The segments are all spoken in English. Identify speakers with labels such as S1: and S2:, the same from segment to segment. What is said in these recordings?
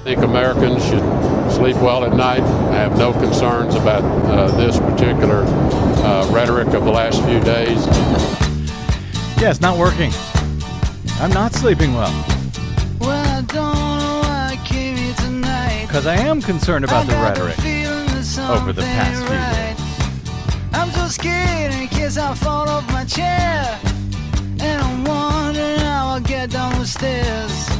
S1: I think Americans should sleep well at night. I have no concerns about uh, this particular uh, rhetoric of the last few days.
S2: Yeah, it's not working. I'm not sleeping well.
S3: Well, I don't know why I came here tonight.
S2: Because I am concerned about the rhetoric.
S3: feeling that
S2: over the past
S3: something
S2: few
S3: right. I'm so scared in case I fall off my chair. And I'm wondering how I'll get down the stairs.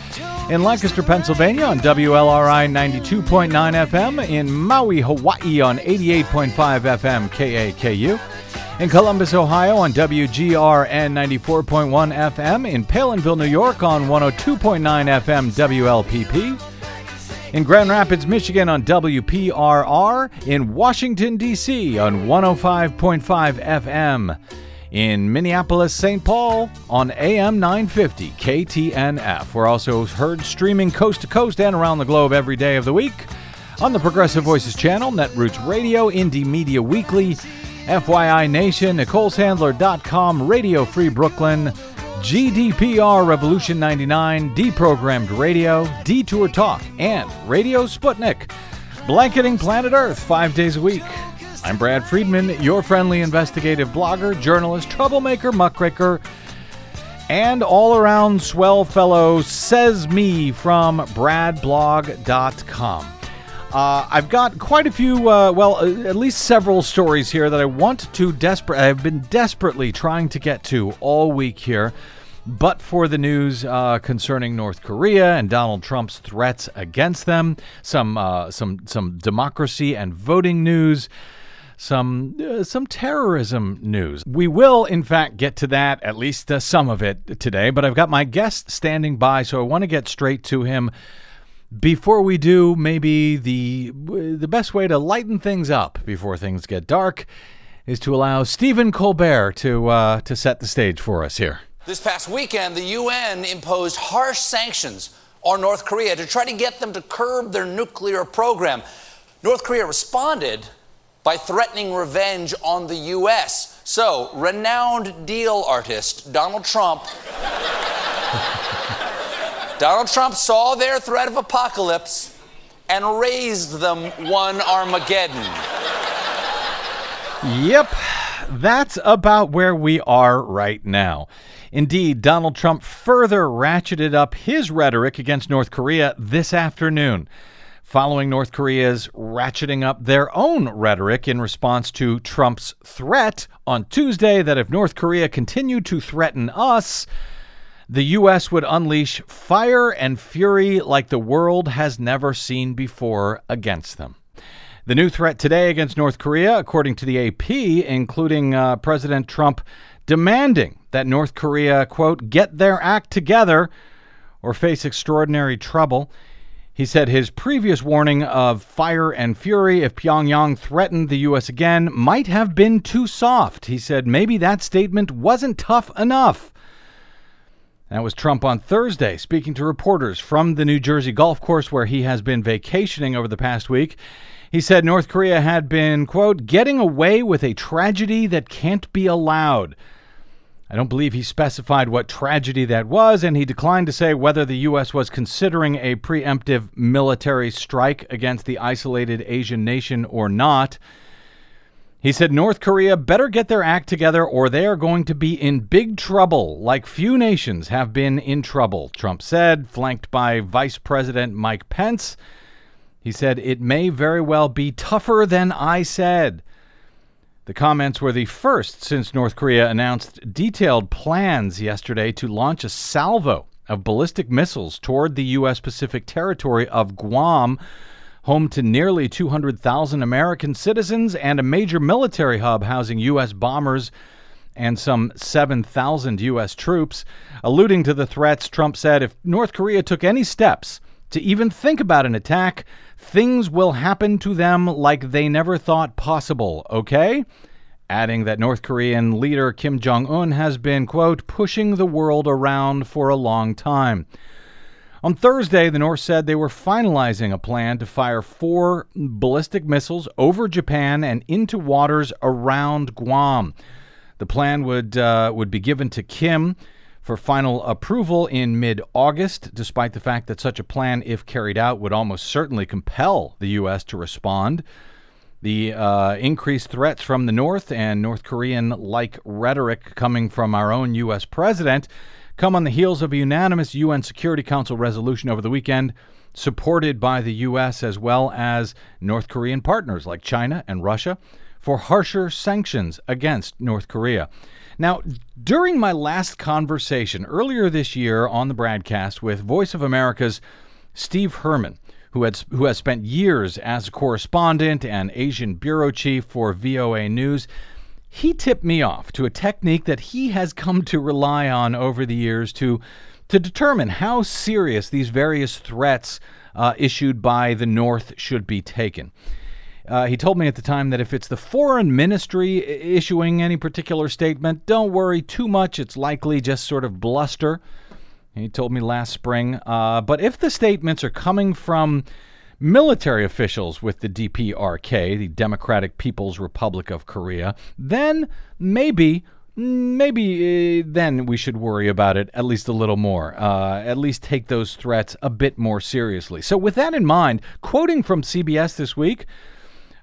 S2: In Lancaster, Pennsylvania on WLRI 92.9 FM. In Maui, Hawaii on 88.5 FM KAKU. In Columbus, Ohio on WGRN 94.1 FM. In Palenville, New York on 102.9 FM WLPP in Grand Rapids, Michigan on WPRR, in Washington, D.C. on 105.5 FM, in Minneapolis, St. Paul on AM 950 KTNF. We're also heard streaming coast to coast and around the globe every day of the week on the Progressive Voices channel, Netroots Radio, Indie Media Weekly, FYI Nation, NicoleSandler.com, Radio Free Brooklyn, GDPR Revolution 99, Deprogrammed Radio, Detour Talk, and Radio Sputnik, blanketing planet Earth five days a week. I'm Brad Friedman, your friendly investigative blogger, journalist, troublemaker, muckraker, and all around swell fellow, says me from bradblog.com. Uh, I've got quite a few, uh, well, uh, at least several stories here that I want to desperate. I've been desperately trying to get to all week here, but for the news uh, concerning North Korea and Donald Trump's threats against them, some uh, some some democracy and voting news. Some uh, some terrorism news. We will, in fact, get to that at least uh, some of it today. But I've got my guest standing by, so I want to get straight to him. Before we do, maybe the the best way to lighten things up before things get dark is to allow Stephen Colbert to uh, to set the stage for us here.
S4: This past weekend, the UN imposed harsh sanctions on North Korea to try to get them to curb their nuclear program. North Korea responded by threatening revenge on the U.S. So, renowned deal artist Donald Trump. Donald Trump saw their threat of apocalypse and raised them one Armageddon.
S2: Yep, that's about where we are right now. Indeed, Donald Trump further ratcheted up his rhetoric against North Korea this afternoon, following North Korea's ratcheting up their own rhetoric in response to Trump's threat on Tuesday that if North Korea continued to threaten us, the U.S. would unleash fire and fury like the world has never seen before against them. The new threat today against North Korea, according to the AP, including uh, President Trump demanding that North Korea, quote, get their act together or face extraordinary trouble. He said his previous warning of fire and fury if Pyongyang threatened the U.S. again might have been too soft. He said maybe that statement wasn't tough enough. That was Trump on Thursday, speaking to reporters from the New Jersey golf course where he has been vacationing over the past week. He said North Korea had been, quote, getting away with a tragedy that can't be allowed. I don't believe he specified what tragedy that was, and he declined to say whether the U.S. was considering a preemptive military strike against the isolated Asian nation or not. He said North Korea better get their act together or they are going to be in big trouble, like few nations have been in trouble, Trump said, flanked by Vice President Mike Pence. He said, It may very well be tougher than I said. The comments were the first since North Korea announced detailed plans yesterday to launch a salvo of ballistic missiles toward the U.S. Pacific territory of Guam, home to nearly 200,000 American citizens and a major military hub housing U.S. bombers and some 7,000 U.S. troops. Alluding to the threats, Trump said if North Korea took any steps to even think about an attack, things will happen to them like they never thought possible, okay? Adding that North Korean leader Kim Jong un has been, quote, pushing the world around for a long time. On Thursday, the North said they were finalizing a plan to fire four ballistic missiles over Japan and into waters around Guam. The plan would uh, would be given to Kim for final approval in mid-August, despite the fact that such a plan, if carried out, would almost certainly compel the U.S. to respond. The uh, increased threats from the North and North Korean-like rhetoric coming from our own U.S. president come on the heels of a unanimous UN Security Council resolution over the weekend, supported by the U.S. as well as North Korean partners like China and Russia, for harsher sanctions against North Korea. Now, during my last conversation earlier this year on the BradCast with Voice of America's Steve Herman, who, had, who has spent years as a correspondent and Asian bureau chief for VOA News, he tipped me off to a technique that he has come to rely on over the years to to determine how serious these various threats uh, issued by the North should be taken. Uh, he told me at the time that if it's the foreign ministry issuing any particular statement, don't worry too much. It's likely just sort of bluster. He told me last spring. Uh, but if the statements are coming from military officials with the DPRK, the Democratic People's Republic of Korea, then maybe maybe uh, then we should worry about it at least a little more. Uh, at least take those threats a bit more seriously. So, with that in mind, quoting from CBS this week.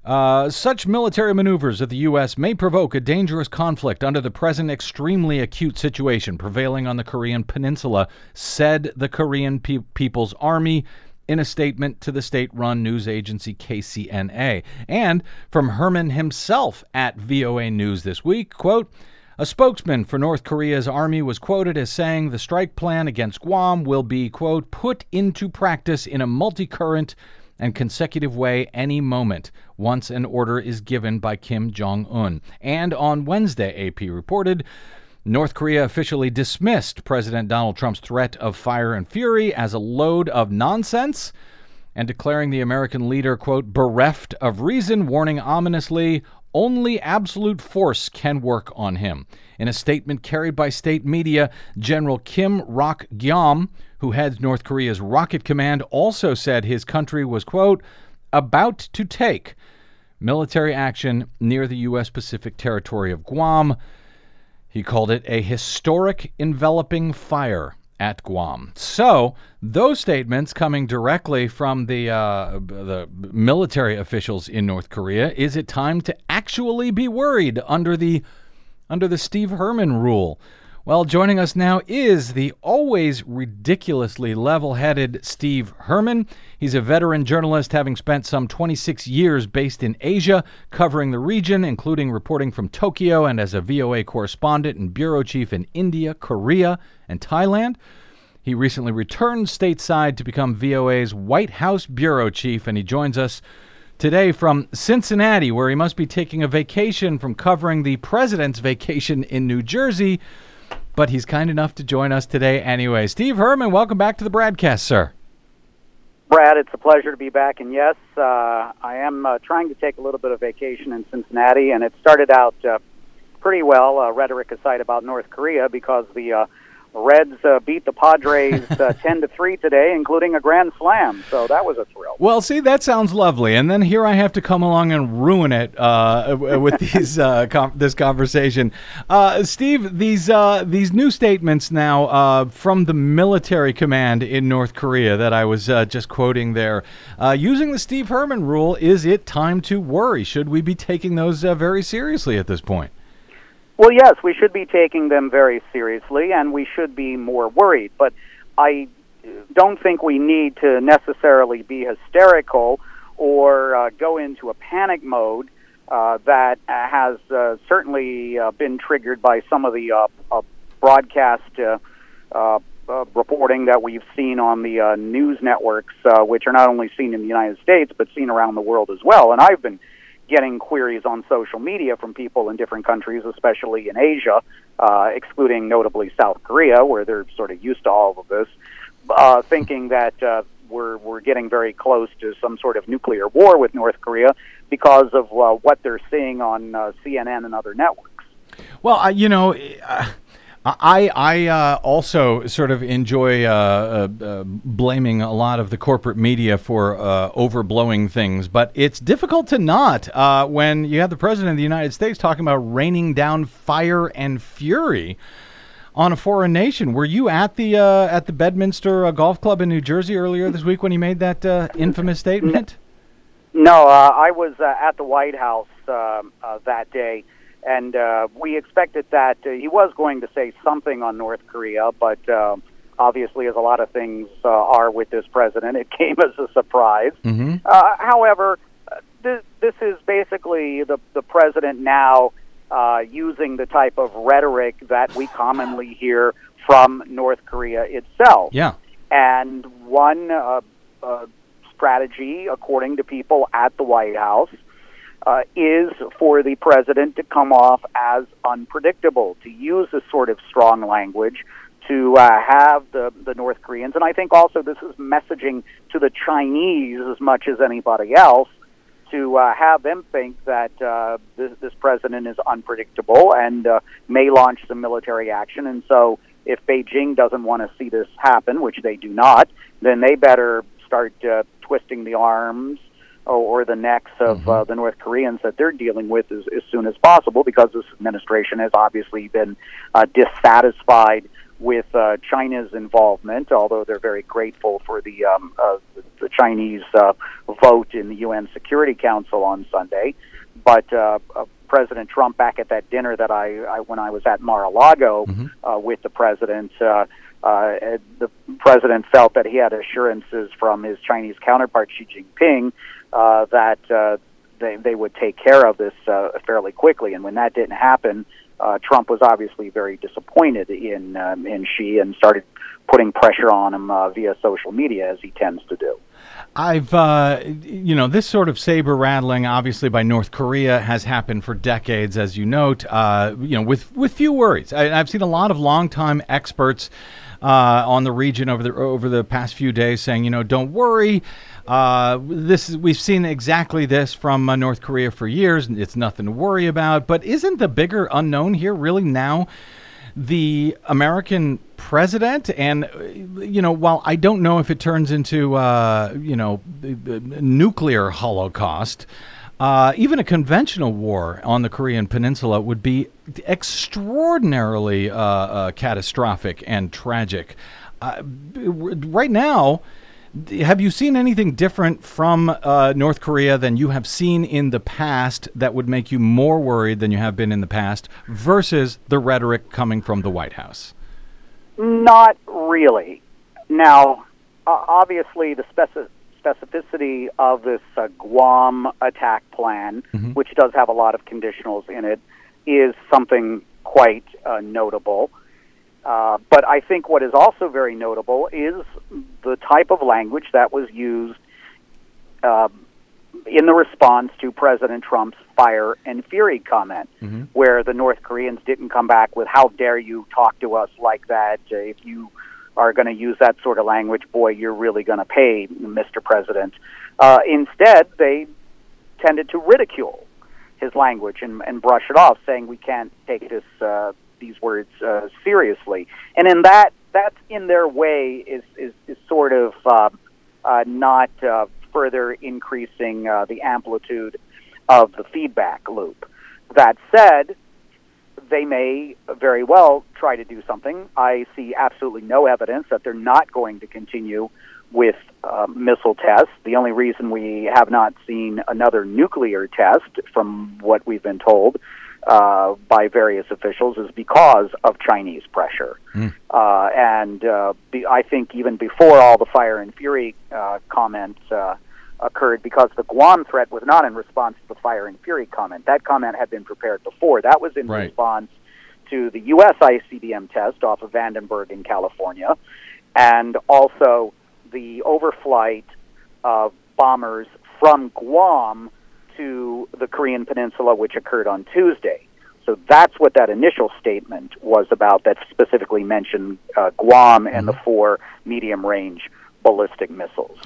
S2: Uh, such military maneuvers of the U.S. may provoke a dangerous conflict under the present extremely acute situation prevailing on the Korean Peninsula, said the Korean Pe- People's Army in a statement to the state run news agency KCNA. And from Herman himself at VOA News this week, quote, a spokesman for North Korea's army was quoted as saying the strike plan against Guam will be, quote, put into practice in a multi current and consecutive way any moment once an order is given by Kim Jong un. And on Wednesday, AP reported, North Korea officially dismissed President Donald Trump's threat of fire and fury as a load of nonsense and declaring the American leader, quote, bereft of reason, warning ominously, only absolute force can work on him. In a statement carried by state media, General Kim Rak Gyom, who heads North Korea's rocket command, also said his country was, quote, about to take military action near the U.S. Pacific territory of Guam he called it a historic enveloping fire at Guam. So, those statements coming directly from the uh, the military officials in North Korea, is it time to actually be worried under the under the Steve Herman rule? Well, joining us now is the always ridiculously level headed Steve Herman. He's a veteran journalist, having spent some 26 years based in Asia, covering the region, including reporting from Tokyo and as a VOA correspondent and bureau chief in India, Korea, and Thailand. He recently returned stateside to become VOA's White House bureau chief, and he joins us today from Cincinnati, where he must be taking a vacation from covering the president's vacation in New Jersey but he's kind enough to join us today anyway. Steve Herman, welcome back to the BradCast, sir.
S5: Brad, it's a pleasure to be back. And yes, uh, I am uh, trying to take a little bit of vacation in Cincinnati, and it started out uh, pretty well, uh, rhetoric aside about North Korea, because the uh, Reds uh, beat the Padres uh, ten to three today, including a grand slam. So that was a thrill.
S2: Well, see, that sounds lovely, and then here I have to come along and ruin it uh, with these uh, com- this conversation. Uh, Steve, these uh, these new statements now from the military command in North Korea that I was just quoting there, using the Steve Herman rule, is it time to worry? Should we be taking those very seriously at this point?
S5: Well, yes, we should be taking them very seriously, and we should be more worried. But I don't think we need to necessarily be hysterical or uh, go into a panic mode uh, that has uh, certainly uh, been triggered by some of the uh, uh, broadcast reporting that we've seen on the news networks, which are not only seen in the United States but seen around the world as well. And I've been getting queries on social media from people in different countries, especially in Asia, uh, excluding notably South Korea, where they're sort of used to all of this, uh, thinking that uh, we're we're getting very close to some sort of nuclear war with North Korea because of uh, what they're seeing on uh, CNN and other networks.
S2: Well, uh, you know. Uh, I I uh, also sort of enjoy uh, uh, uh, blaming a lot of the corporate media for uh, overblowing things, but it's difficult to not uh, when you have the president of the United States talking about raining down fire and fury on a foreign nation. Were you at the at the Bedminster Golf Club in New Jersey earlier this week when he made that infamous statement?
S5: No, I was at the White House um, that day and uh, we expected that uh, he was going to say something on North Korea, but uh, obviously, as a lot of things uh, are with this president, it came as a surprise.
S2: Mm-hmm.
S5: Uh, however, uh, this, this is basically the the president now uh, using the type of rhetoric that we commonly hear from North Korea itself.
S2: Yeah,
S5: and one uh, uh, strategy, according to people at the White House uh, is for the president to come off as unpredictable, to use a sort of strong language, to uh, have the, the North Koreans, and I think also this is messaging to the Chinese as much as anybody else, to uh, have them think that uh, this, this president is unpredictable and uh, may launch some military action. And so, if Beijing doesn't want to see this happen, which they do not, then they better start uh, twisting the arms or, the necks of
S2: Mm-hmm.
S5: uh, the North Koreans that they're dealing with as, as soon as possible because this administration has obviously been uh, dissatisfied with uh, China's involvement, although they're very grateful for the um, uh, the Chinese uh, vote in the UN Security Council on Sunday. But uh, uh, President Trump, back at that dinner that I, I when I was at Mar-a-Lago uh, with the president, uh, uh, the president felt that he had assurances from his Chinese counterpart Xi Jinping uh, that uh, they they would take care of this uh, fairly quickly. And when that didn't happen, uh, Trump was obviously very disappointed in um, in Xi and started putting pressure on him uh, via social media as he tends to do.
S2: I've, uh, you know, this sort of saber rattling, obviously by North Korea, has happened for decades, as you note. Uh, you know, with with few worries. I, I've seen a lot of longtime experts uh, on the region over the over the past few days saying, you know, don't worry. Uh, this is, we've seen exactly this from uh, North Korea for years. It's nothing to worry about. But isn't the bigger unknown here really now? the American president, and uh, you know, while I don't know if it turns into uh, you know nuclear holocaust, uh, even a conventional war on the Korean Peninsula would be extraordinarily uh, catastrophic and tragic. Right now. Have you seen anything different from uh, North Korea than you have seen in the past that would make you more worried than you have been in the past versus the rhetoric coming from the White House?
S5: Not really. Now, uh, obviously, the speci- specificity of this uh, Guam attack plan,
S2: Mhm.
S5: which does have a lot of conditionals in it, is something quite uh, notable. Uh, but I think what is also very notable is the type of language that was used uh, in the response to President Trump's fire and fury comment,
S2: Mhm.
S5: where the North Koreans didn't come back with, How dare you talk to us like that? Uh, if you are going to use that sort of language, boy, you're really going to pay, Mr. President. Uh, instead, they tended to ridicule his language and, and brush it off, saying we can't take this uh, these words uh, seriously. And in that, that's in their way is is, is sort of uh, uh, not uh, further increasing uh, the amplitude of the feedback loop. That said, they may very well try to do something. I see absolutely no evidence that they're not going to continue with uh, missile tests. The only reason we have not seen another nuclear test, from what we've been told uh, by various officials, is because of Chinese pressure.
S2: Mm.
S5: Uh, and uh, be, I think even before all the fire and fury uh, comments uh, occurred, because the Guam threat was not in response to the fire and fury comment. That comment had been prepared before. That was in
S2: Right.
S5: response to the U.S. ICBM test off of Vandenberg in California, and also the overflight of bombers from Guam to the Korean Peninsula, which occurred on Tuesday. So that's what that initial statement was about that specifically mentioned uh, Guam and the four medium range ballistic missiles.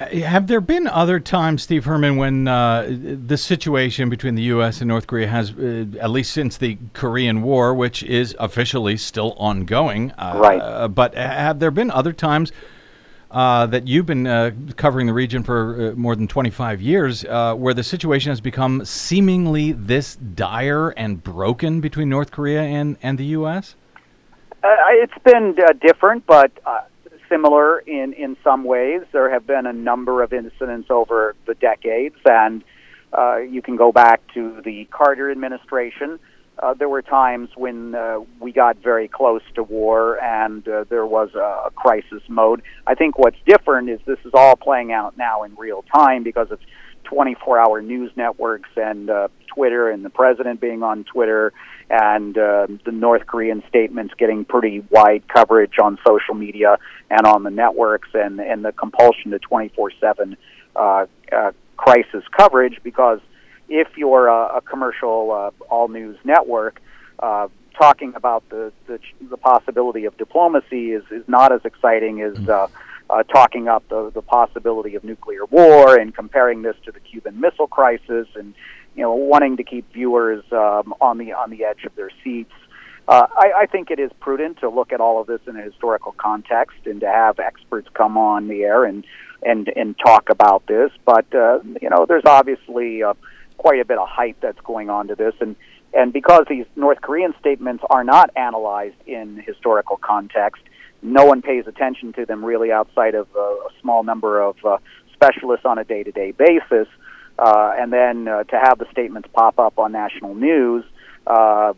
S2: Uh, have there been other times, Steve Herman, when uh, the situation between the U.S. and North Korea has, uh, at least since the Korean War, which is officially still ongoing, uh,
S5: right?
S2: but have there been other times uh, that you've been uh, covering the region for uh, more than 25 years, uh, where the situation has become seemingly this dire and broken between North Korea and, and the U.S.?
S5: Uh, it's been different, but similar in, in some ways. There have been a number of incidents over the decades, and you can go back to the Carter administration uh, there were times when uh, we got very close to war and uh, there was a, a crisis mode. I think what's different is this is all playing out now in real time because of 24 hour news networks and uh, Twitter and the president being on Twitter and uh, the North Korean statements getting pretty wide coverage on social media and on the networks and, and the compulsion to 24 7 uh, uh, crisis coverage because if you're a, a commercial uh, all news network, uh, talking about the, the the possibility of diplomacy is is not as exciting as mm. uh, uh, talking up the the possibility of nuclear war and comparing this to the Cuban Missile Crisis and you know wanting to keep viewers um, on the on the edge of their seats. Uh, I, I think it is prudent to look at all of this in a historical context and to have experts come on the air and and and talk about this. But uh, you know, there's obviously uh, quite a bit of hype that's going on to this, and and because these North Korean statements are not analyzed in historical context, no one pays attention to them really outside of a, a small number of uh, specialists on a day-to-day basis. Uh, and then uh, to have the statements pop up on national news, uh,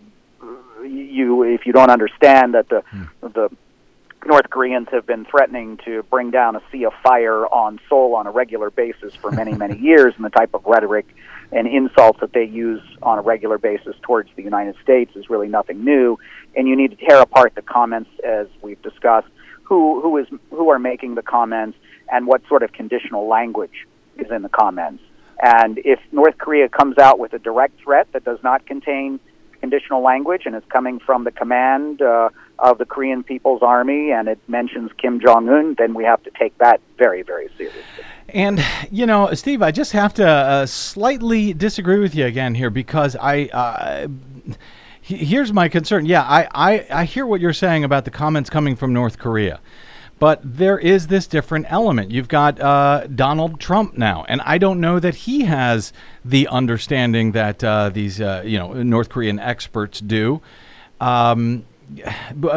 S5: you if you don't understand that the mm. the North Koreans have been threatening to bring down a sea of fire on Seoul on a regular basis for many, many years, and the type of rhetoric and insults that they use on a regular basis towards the United States is really nothing new. And you need to tear apart the comments, as we've discussed, who who is who are making the comments and what sort of conditional language is in the comments. And if North Korea comes out with a direct threat that does not contain conditional language and is coming from the command uh, of the Korean People's Army and it mentions Kim Jong Un, then we have to take that very, very seriously.
S2: And you know, Steve, I just have to uh, slightly disagree with you again here because I. Uh, here's my concern. Yeah, I, I, I hear what you're saying about the comments coming from North Korea. But there is this different element. You've got uh, Donald Trump now, and I don't know that he has the understanding that uh, these uh, you know North Korean experts do. Um,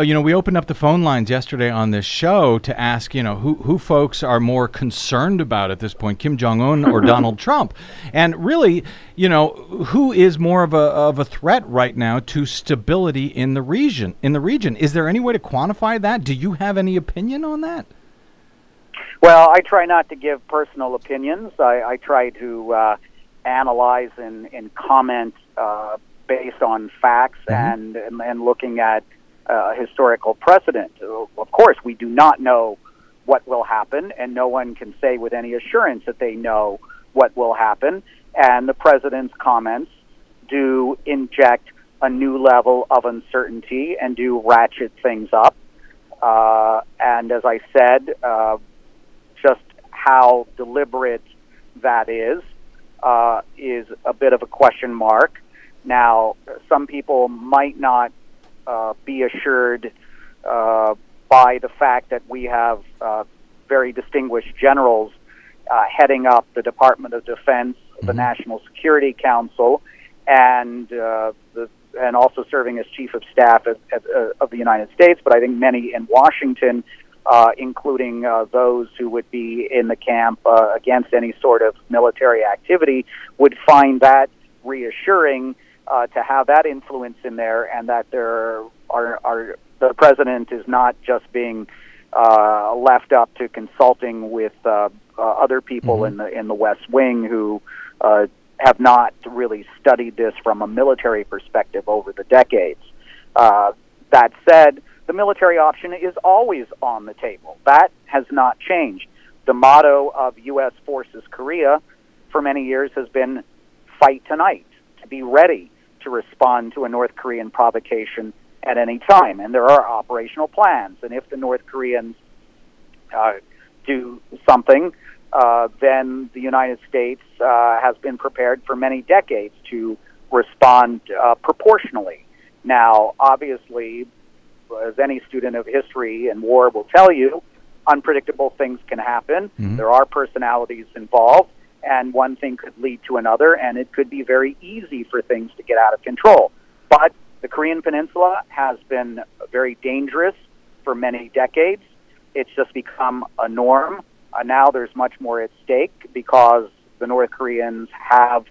S2: you know, we opened up the phone lines yesterday on this show to ask, you know, who, who folks are more concerned about at this point, Kim Jong Un or Donald Trump, and really, you know, who is more of a of a threat right now to stability in the region? In the region, is there any way to quantify that? Do you have any opinion on that?
S5: Well, I try not to give personal opinions. I, I try to uh, analyze and, and comment uh, based on facts mm-hmm. and and looking at uh, historical precedent. Of course, we do not know what will happen, and no one can say with any assurance that they know what will happen. And the president's comments do inject a new level of uncertainty and do ratchet things up. Uh, and as I said, uh, just how deliberate that is uh, is a bit of a question mark. Now, some people might not uh, be assured uh, by the fact that we have uh, very distinguished generals uh, heading up the Department of Defense, mm-hmm. the National Security Council, and uh, the and also serving as chief of staff at, at, uh, of the United States. But I think many in Washington, uh, including uh, those who would be in the camp uh, against any sort of military activity, would find that reassuring uh, to have that influence in there, and that there are, are the president is not just being uh, left up to consulting with uh, uh, other people mm-hmm. in the in the West Wing who uh, have not really studied this from a military perspective over the decades. Uh, that said, the military option is always on the table. That has not changed. The motto of U.S. Forces Korea for many years has been fight tonight, to be ready, to respond to a North Korean provocation at any time. And there are operational plans. And if the North Koreans uh, do something, uh, then the United States uh, has been prepared for many decades to respond uh, proportionally. Now, obviously, as any student of history and war will tell you, unpredictable things can happen. There are personalities involved, and one thing could lead to another, and it could be very easy for things to get out of control. But the Korean Peninsula has been very dangerous for many decades. It's just become a norm. Uh, now there's much more at stake because the North Koreans have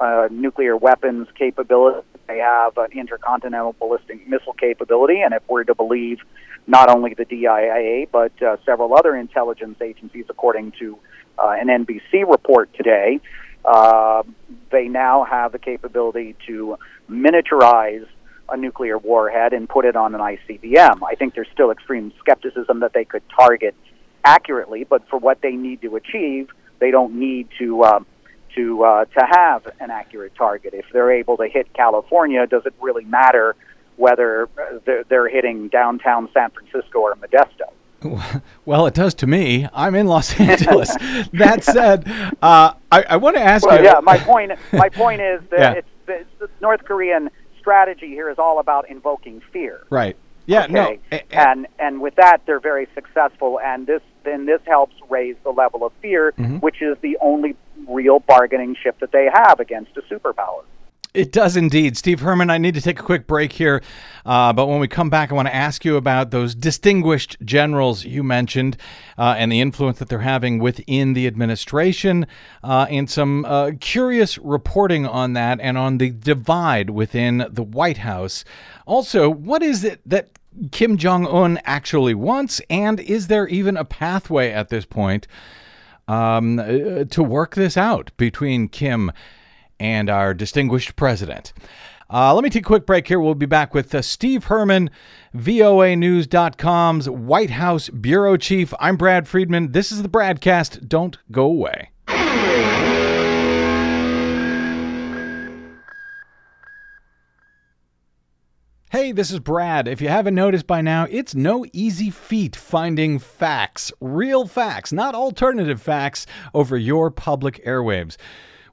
S5: uh, nuclear weapons capability. They have an intercontinental ballistic missile capability, and if we're to believe not only the DIA but uh, several other intelligence agencies, according to uh, an NBC report today, uh, they now have the capability to miniaturize a nuclear warhead and put it on an ICBM. I think there's still extreme skepticism that they could target accurately, but for what they need to achieve, they don't need to uh, to uh, to have an accurate target. If they're able to hit California, does it really matter whether they're, they're hitting downtown San Francisco or Modesto?
S2: Well, it does to me. I'm in Los Angeles. that said, uh, I, I want to ask
S5: Well,
S2: you.
S5: yeah, my point my point is that
S2: Yeah.
S5: it's, it's the North Korean strategy here is all about invoking fear.
S2: right. Yeah.
S5: okay?
S2: No. a- a-
S5: and and with that they're very successful and this then this helps raise the level of fear
S2: Mm-hmm.
S5: which is the only real bargaining chip that they have against a superpower
S2: It does indeed. Steve Herman, I need to take a quick break here. Uh, but when we come back, I want to ask you about those distinguished generals you mentioned uh, and the influence that they're having within the administration, uh, and some uh, curious reporting on that and on the divide within the White House. Also, what is it that Kim Jong un actually wants? And is there even a pathway at this point? um, uh, to work this out between Kim and our distinguished president. Uh, let me take a quick break here. We'll be back with uh, Steve Herman, VOANews.com's White House Bureau Chief. I'm Brad Friedman. This is the BradCast. Don't go away. Hey, this is Brad. If you haven't noticed by now, it's no easy feat finding facts, real facts, not alternative facts, over your public airwaves.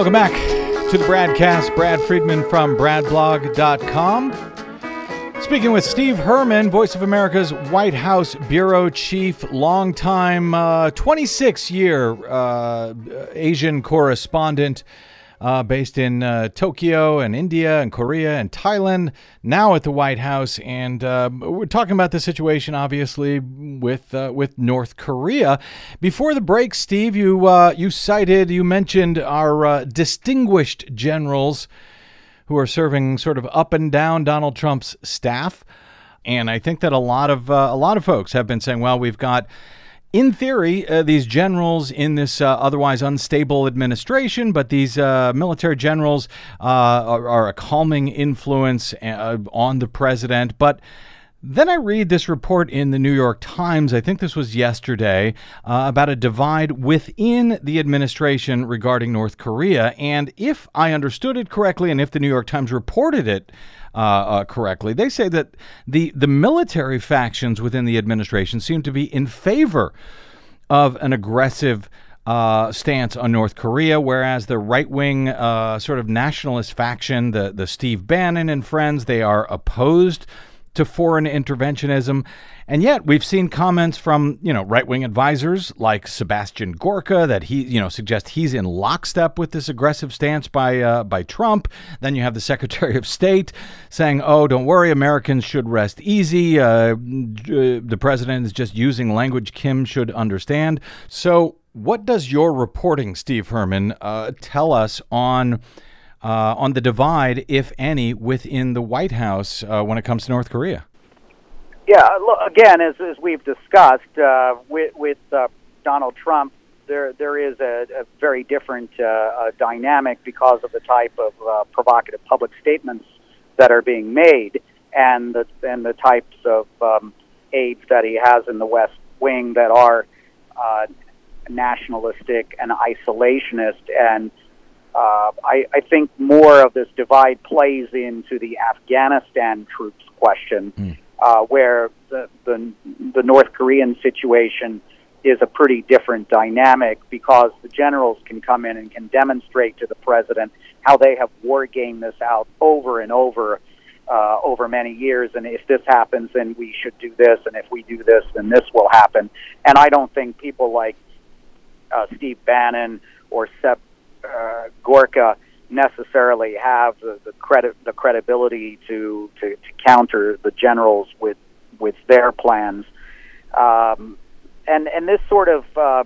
S2: Welcome back to the Bradcast. Brad Friedman from bradblog.com. Speaking with Steve Herman, Voice of America's White House Bureau Chief, longtime uh, 26 year uh, Asian correspondent uh, based in uh, Tokyo and India and Korea and Thailand, now at the White House. And uh, we're talking about the situation, obviously, with uh, with North Korea. Before the break, Steve, you, uh, you cited, you mentioned our uh, distinguished generals who are serving sort of up and down Donald Trump's staff. And I think that a lot of a lot of folks have been saying, well, we've got in theory, uh, these generals in this uh, otherwise unstable administration, but these uh, military generals uh, are, are a calming influence uh, on the president. But then I read this report in the New York Times, I think this was yesterday, uh, about a divide within the administration regarding North Korea. And if I understood it correctly, and if the New York Times reported it uh, uh, correctly, they say that the, the military factions within the administration seem to be in favor of an aggressive uh, stance on North Korea, whereas the right wing uh, sort of nationalist faction, the, the Steve Bannon and friends, they are opposed to foreign interventionism. And yet we've seen comments from, you know, right-wing advisors like Sebastian Gorka that he, you know, suggest he's in lockstep with this aggressive stance by uh, by Trump. Then you have the Secretary of State saying, "Oh, don't worry, Americans should rest easy. Uh, the president is just using language Kim should understand." So, what does your reporting, Steve Herman, uh, tell us on uh, on the divide, if any, within the White House uh, when it comes to North Korea?
S5: Yeah, look, again, as, as we've discussed uh, with, with uh, Donald Trump, there there is a, a very different uh, dynamic because of the type of uh, provocative public statements that are being made, and the and the types of um, that he has in the West Wing that are uh, nationalistic and isolationist. And uh, I, I think more of this divide plays into the Afghanistan troops question, mm. Uh, where the, the the North Korean situation is a pretty different dynamic because the generals can come in and can demonstrate to the president how they have war gamed this out over and over uh, over many years. And if this happens, then we should do this. And if we do this, then this will happen. And I don't think people like uh, Steve Bannon or Sep uh, Gorka necessarily have the, the credit the credibility to, to, to counter the generals with with their plans. Um, and and this sort of uh, uh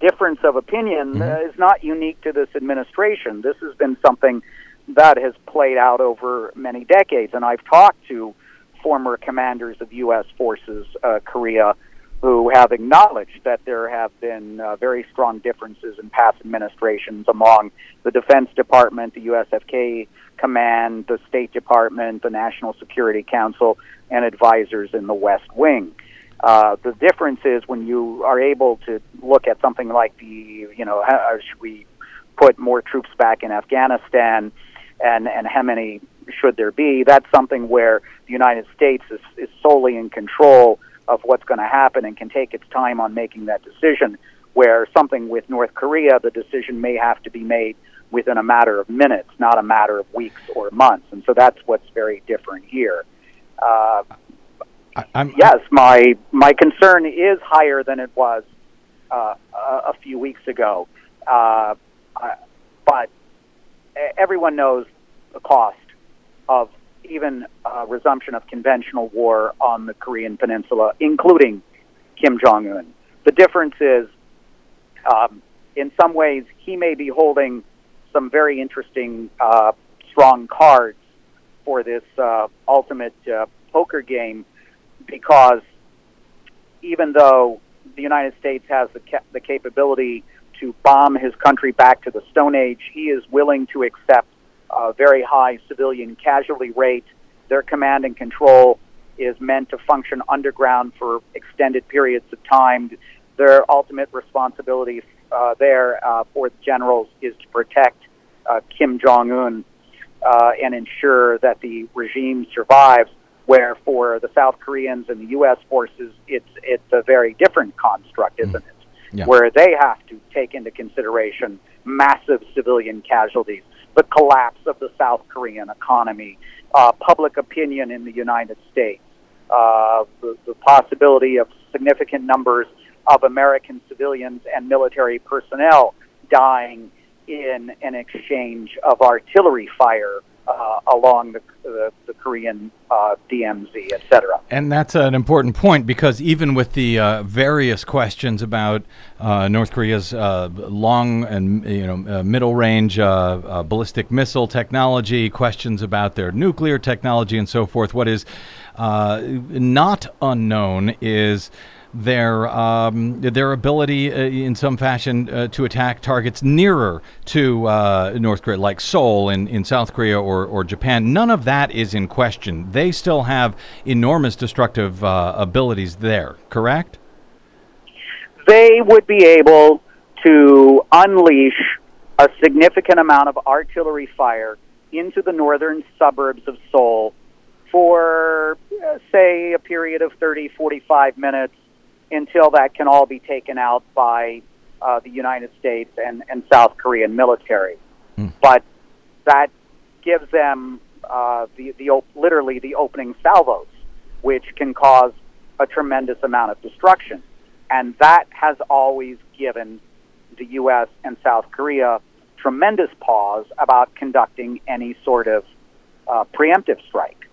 S5: difference of opinion mm-hmm. is not unique to this administration. This has been something that has played out over many decades, and I've talked to former commanders of U.S. forces, uh, Korea, who have acknowledged that there have been uh, very strong differences in past administrations among the Defense Department, the USFK Command, the State Department, the National Security Council, and advisors in the West Wing. Uh, the difference is when you are able to look at something like the, you know, how, should we put more troops back in Afghanistan, and and how many should there be? That's something where the United States is, is solely in control of what's going to happen and can take its time on making that decision. Where something with North Korea, the decision may have to be made within a matter of minutes, not a matter of weeks or months. And so that's what's very different here. Uh, I, yes, my my concern is higher than it was uh, a, few weeks ago, uh, but everyone knows the cost of even uh, resumption of conventional war on the Korean Peninsula, including Kim Jong Un. The difference is, um, in some ways, he may be holding some very interesting, uh, strong cards for this uh, ultimate uh, poker game because even though the United States has the, ca- the capability to bomb his country back to the Stone Age, he is willing to accept a very high civilian casualty rate. Their command and control is meant to function underground for extended periods of time. Their ultimate responsibility uh, there uh, for the generals is to protect uh, Kim Jong Un uh, and ensure that the regime survives. Where for the South Koreans and the U.S. forces, it's it's a very different construct, isn't mm. it? Yeah. Where they have to take into consideration massive civilian casualties the collapse of the South Korean economy, uh, public opinion in the United States, uh, the, the possibility of significant numbers of American civilians and military personnel dying in an exchange of artillery fire uh, along the, the, the Korean uh, DMZ, etc.
S2: And that's an important point because even with the uh, various questions about uh, North Korea's uh, long and you know uh, middle range ballistic missile technology, questions about their nuclear technology, and so forth, what is not unknown is their um, their ability uh, in some fashion uh, to attack targets nearer to uh, North Korea, like Seoul in, in South Korea or, or Japan. None of that is in question. They still have enormous destructive uh, abilities there, correct?
S5: They would be able to unleash a significant amount of artillery fire into the northern suburbs of Seoul for, uh, say, a period of 30, 45 minutes until that can all be taken out by uh, the United States and, and South Korean military. Mm. But that gives them uh, the, the op- literally the opening salvos, which can cause a tremendous amount of destruction. And that has always given the U.S. and South Korea tremendous pause about conducting any sort of uh, preemptive strike.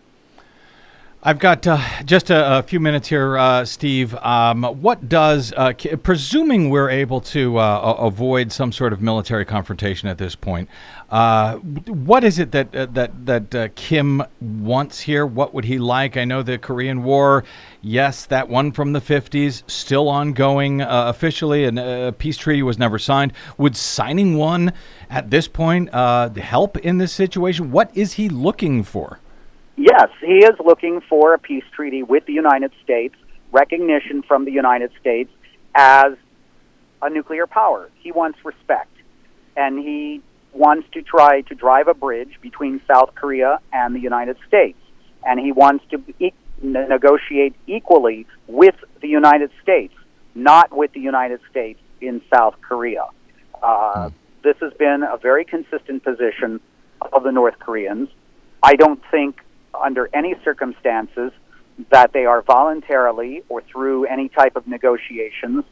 S2: I've got uh, just a, a, few minutes here, uh, Steve. Um, what does, uh, presuming we're able to uh, avoid some sort of military confrontation at this point, uh, what is it that uh, that that Kim wants here? What would he like? I know the Korean War, yes, that one from the '50s, still ongoing officially, and a peace treaty was never signed. Would signing one at this point help in this situation? What is he looking for?
S5: Yes, he is looking for a peace treaty with the United States, recognition from the United States as a nuclear power. He wants respect. And he wants to try to drive a bridge between South Korea and the United States. And he wants to e- negotiate equally with the United States, not with the United States in South Korea. Uh, hmm. This has been a very consistent position of the North Koreans. I don't think under any circumstances that they are voluntarily or through any type of negotiations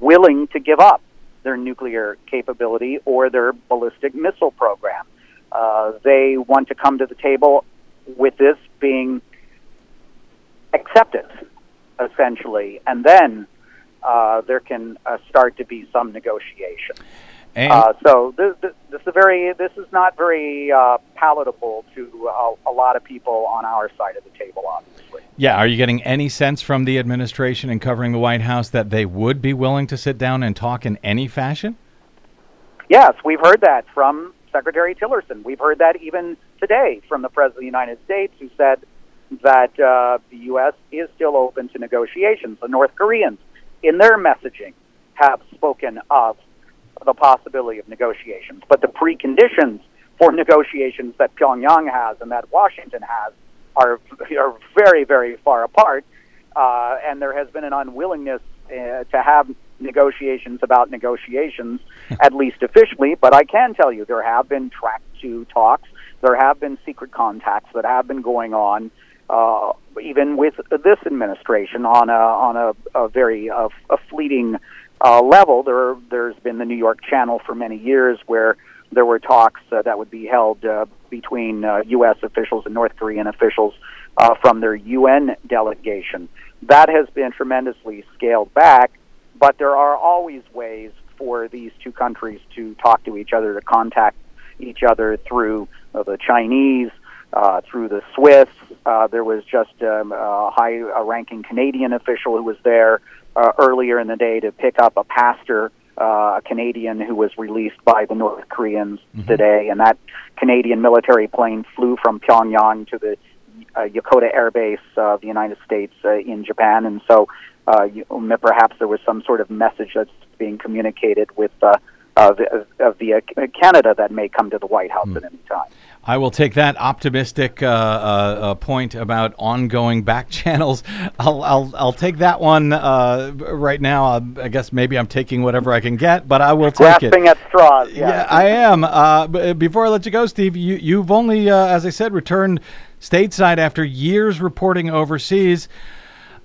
S5: willing to give up their nuclear capability or their ballistic missile program. Uh, they want to come to the table with this being accepted, essentially, and then uh, there can uh, start to be some negotiation. Uh, so this, this, this, is very this is not very uh, palatable to a, a, lot of people on our side of the table, obviously.
S2: Yeah, are you getting any sense from the administration and covering the White House that they would be willing to sit down and talk in any fashion?
S5: Yes, we've heard that from Secretary Tillerson. We've heard that even today from the President of the United States, who said that uh, the U.S. is still open to negotiations. The North Koreans, in their messaging, have spoken of the possibility of negotiations. But the preconditions for negotiations that Pyongyang has and that Washington has are, are very, very far apart. Uh, and there has been an unwillingness uh, to have negotiations about negotiations, at least officially. But I can tell you there have been track two talks. There have been secret contacts that have been going on, uh, even with this administration, on a on a, a very uh, a fleeting uh, level, there there's been the New York Channel for many years where there were talks uh, that would be held uh, between uh, U.S. officials and North Korean officials uh, from their UN delegation. That has been tremendously scaled back, but there are always ways for these two countries to talk to each other, to contact each other through uh, the Chinese, uh, through the Swiss. Uh, there was just um, a high-ranking Canadian official who was there uh, earlier in the day to pick up a pastor, uh, a Canadian who was released by the North Koreans mm-hmm. today, and that Canadian military plane flew from Pyongyang to the uh, Yokota Air Base of the United States uh, in Japan, and so uh, you, perhaps there was some sort of message that's being communicated with uh, the uh, Canada that may come to the White House mm. at any time.
S2: I will take that optimistic uh, uh, uh, point about ongoing back channels. I'll, I'll, I'll take that one uh, right now. I, I guess maybe I'm taking whatever I can get, but I will take
S5: Grasping
S2: it.
S5: Grasping at straws.
S2: Yeah, yeah I am. Uh, before I let you go, Steve, you, you've only, uh, as I said, returned stateside after years reporting overseas.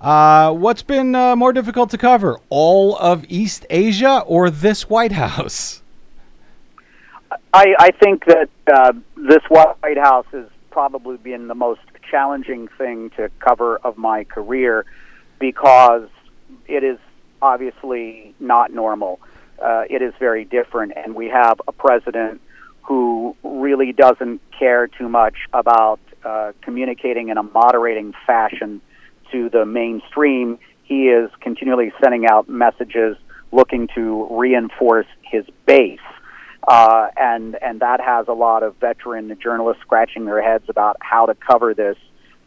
S2: what's been more difficult to cover, all of East Asia or this White House?
S5: I, I think that uh, this White House has probably been the most challenging thing to cover of my career because it is obviously not normal. Uh, it is very different, and we have a president who really doesn't care too much about uh, communicating in a moderating fashion to the mainstream. He is continually sending out messages looking to reinforce his base. Uh, and and that has a lot of veteran journalists scratching their heads about how to cover this.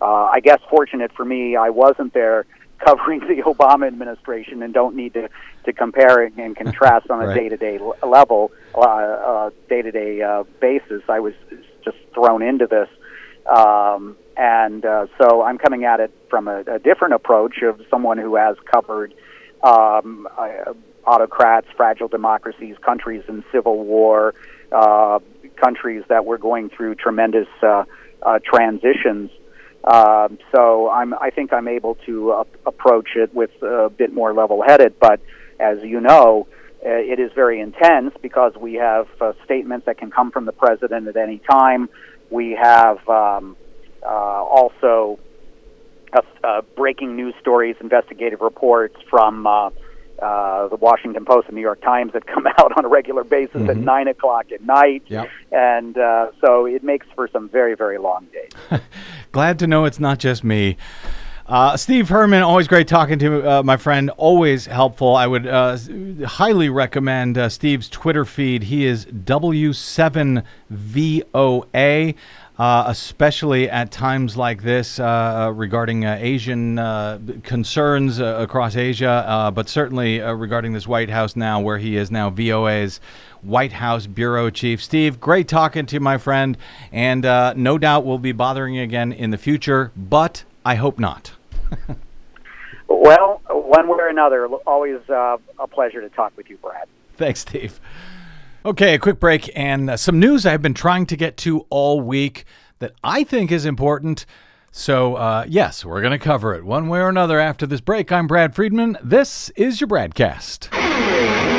S5: Uh, I guess fortunate for me, I wasn't there covering the Obama administration and don't need to to compare and contrast on a day to day level, day to day basis. I was just thrown into this. Um, and uh, so I'm coming at it from a, a different approach of someone who has covered um, autocrats, fragile democracies, countries in civil war, uh, countries that were going through tremendous uh, uh, transitions. Um, so I'm, I think I'm able to uh, approach it with a bit more level-headed. But as you know, uh, it is very intense because we have uh, statements that can come from the president at any time. We have um, also breaking news stories, investigative reports from uh, the Washington Post and New York Times that come out on a regular basis at nine o'clock at night,
S2: Yep.
S5: and uh, so it makes for some very very long days.
S2: Glad to know it's not just me. Uh, Steve Herman, always great talking to uh, my friend. Always helpful. I would uh, highly recommend uh, Steve's Twitter feed. He is W7VOA, uh, especially at times like this uh, regarding uh, Asian uh, concerns uh, across Asia, uh, but certainly uh, regarding this White House now, where he is now VOA's White House Bureau Chief. Steve, great talking to you, my friend, and uh, no doubt we'll be bothering you again in the future, but I hope not.
S5: well, one way or another, always uh, a pleasure to talk with you, Brad.
S2: Thanks, Steve. Okay, a quick break and uh, some news I've been trying to get to all week that I think is important. So, uh, yes, we're going to cover it one way or another after this break. I'm Brad Friedman. This is your BradCast.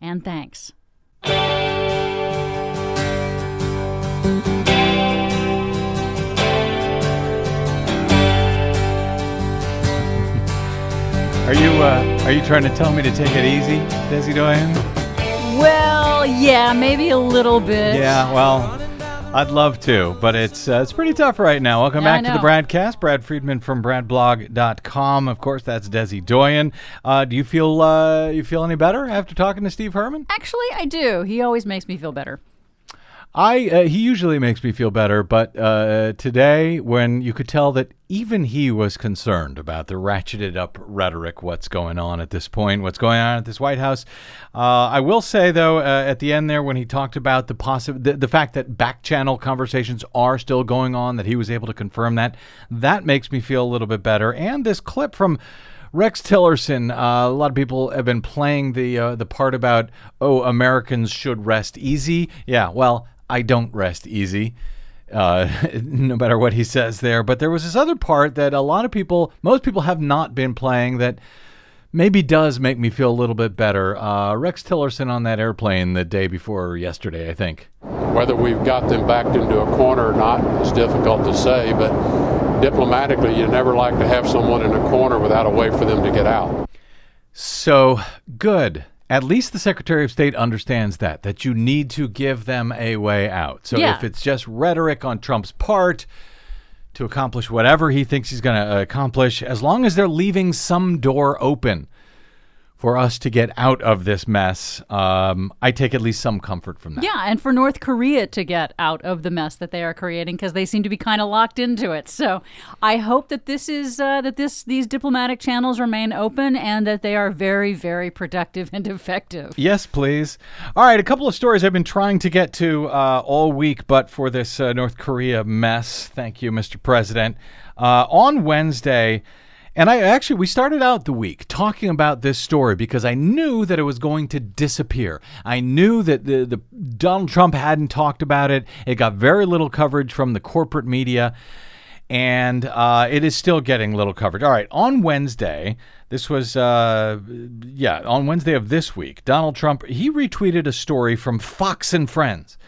S6: And thanks.
S2: Are you uh, are you trying to tell me to take it easy, Desi Doyen?
S6: Well, yeah, maybe a little bit.
S2: Yeah, well, I'd love to, but it's uh, it's pretty tough right now. Welcome
S6: Yeah,
S2: back to the BradCast. Brad Friedman from BradBlog.com. Of course, that's Desi Doyen. Uh, do you feel uh, you feel any better after talking to Steve Herman?
S6: Actually, I do. He always makes me feel better.
S2: I uh, he usually makes me feel better, but uh, today, when you could tell that even he was concerned about the ratcheted up rhetoric, what's going on at this point, what's going on at this White House. Uh, I will say though, uh, at the end there, when he talked about the possi- the, the fact that back channel conversations are still going on, that he was able to confirm that, that makes me feel a little bit better. And this clip from. Rex Tillerson. Uh, a lot of people have been playing the uh, the part about oh Americans should rest easy. Yeah, well I don't rest easy, uh, no matter what he says there. But there was this other part that a lot of people, most people, have not been playing that maybe does make me feel a little bit better. Uh, Rex Tillerson on that airplane the day before yesterday, I think.
S1: Whether we've got them backed into a corner or not is difficult to say, but diplomatically, you never like to have someone in a corner without a way for them to get out.
S2: So good. At least the Secretary of State understands that, that you need to give them a way out. So
S6: Yeah.
S2: if it's just rhetoric on Trump's part to accomplish whatever he thinks he's going to accomplish, as long as they're leaving some door open for us to get out of this mess, um, I take at least some comfort from that.
S6: Yeah, and for North Korea to get out of the mess that they are creating because they seem to be kind of locked into it. So I hope that this is uh, that this these diplomatic channels remain open and that they are very very productive and effective.
S2: Yes, please. All right, a couple of stories I've been trying to get to uh, all week, but for this uh, North Korea mess. Thank you, Mr. President. Uh, on Wednesday, and I actually, we started out the week talking about this story because I knew that it was going to disappear. I knew that the, the Donald Trump hadn't talked about it. It got very little coverage from the corporate media and uh, it is still getting little coverage. All right, on Wednesday, this was, uh, yeah, on Wednesday of this week, Donald Trump he retweeted a story from Fox and Friends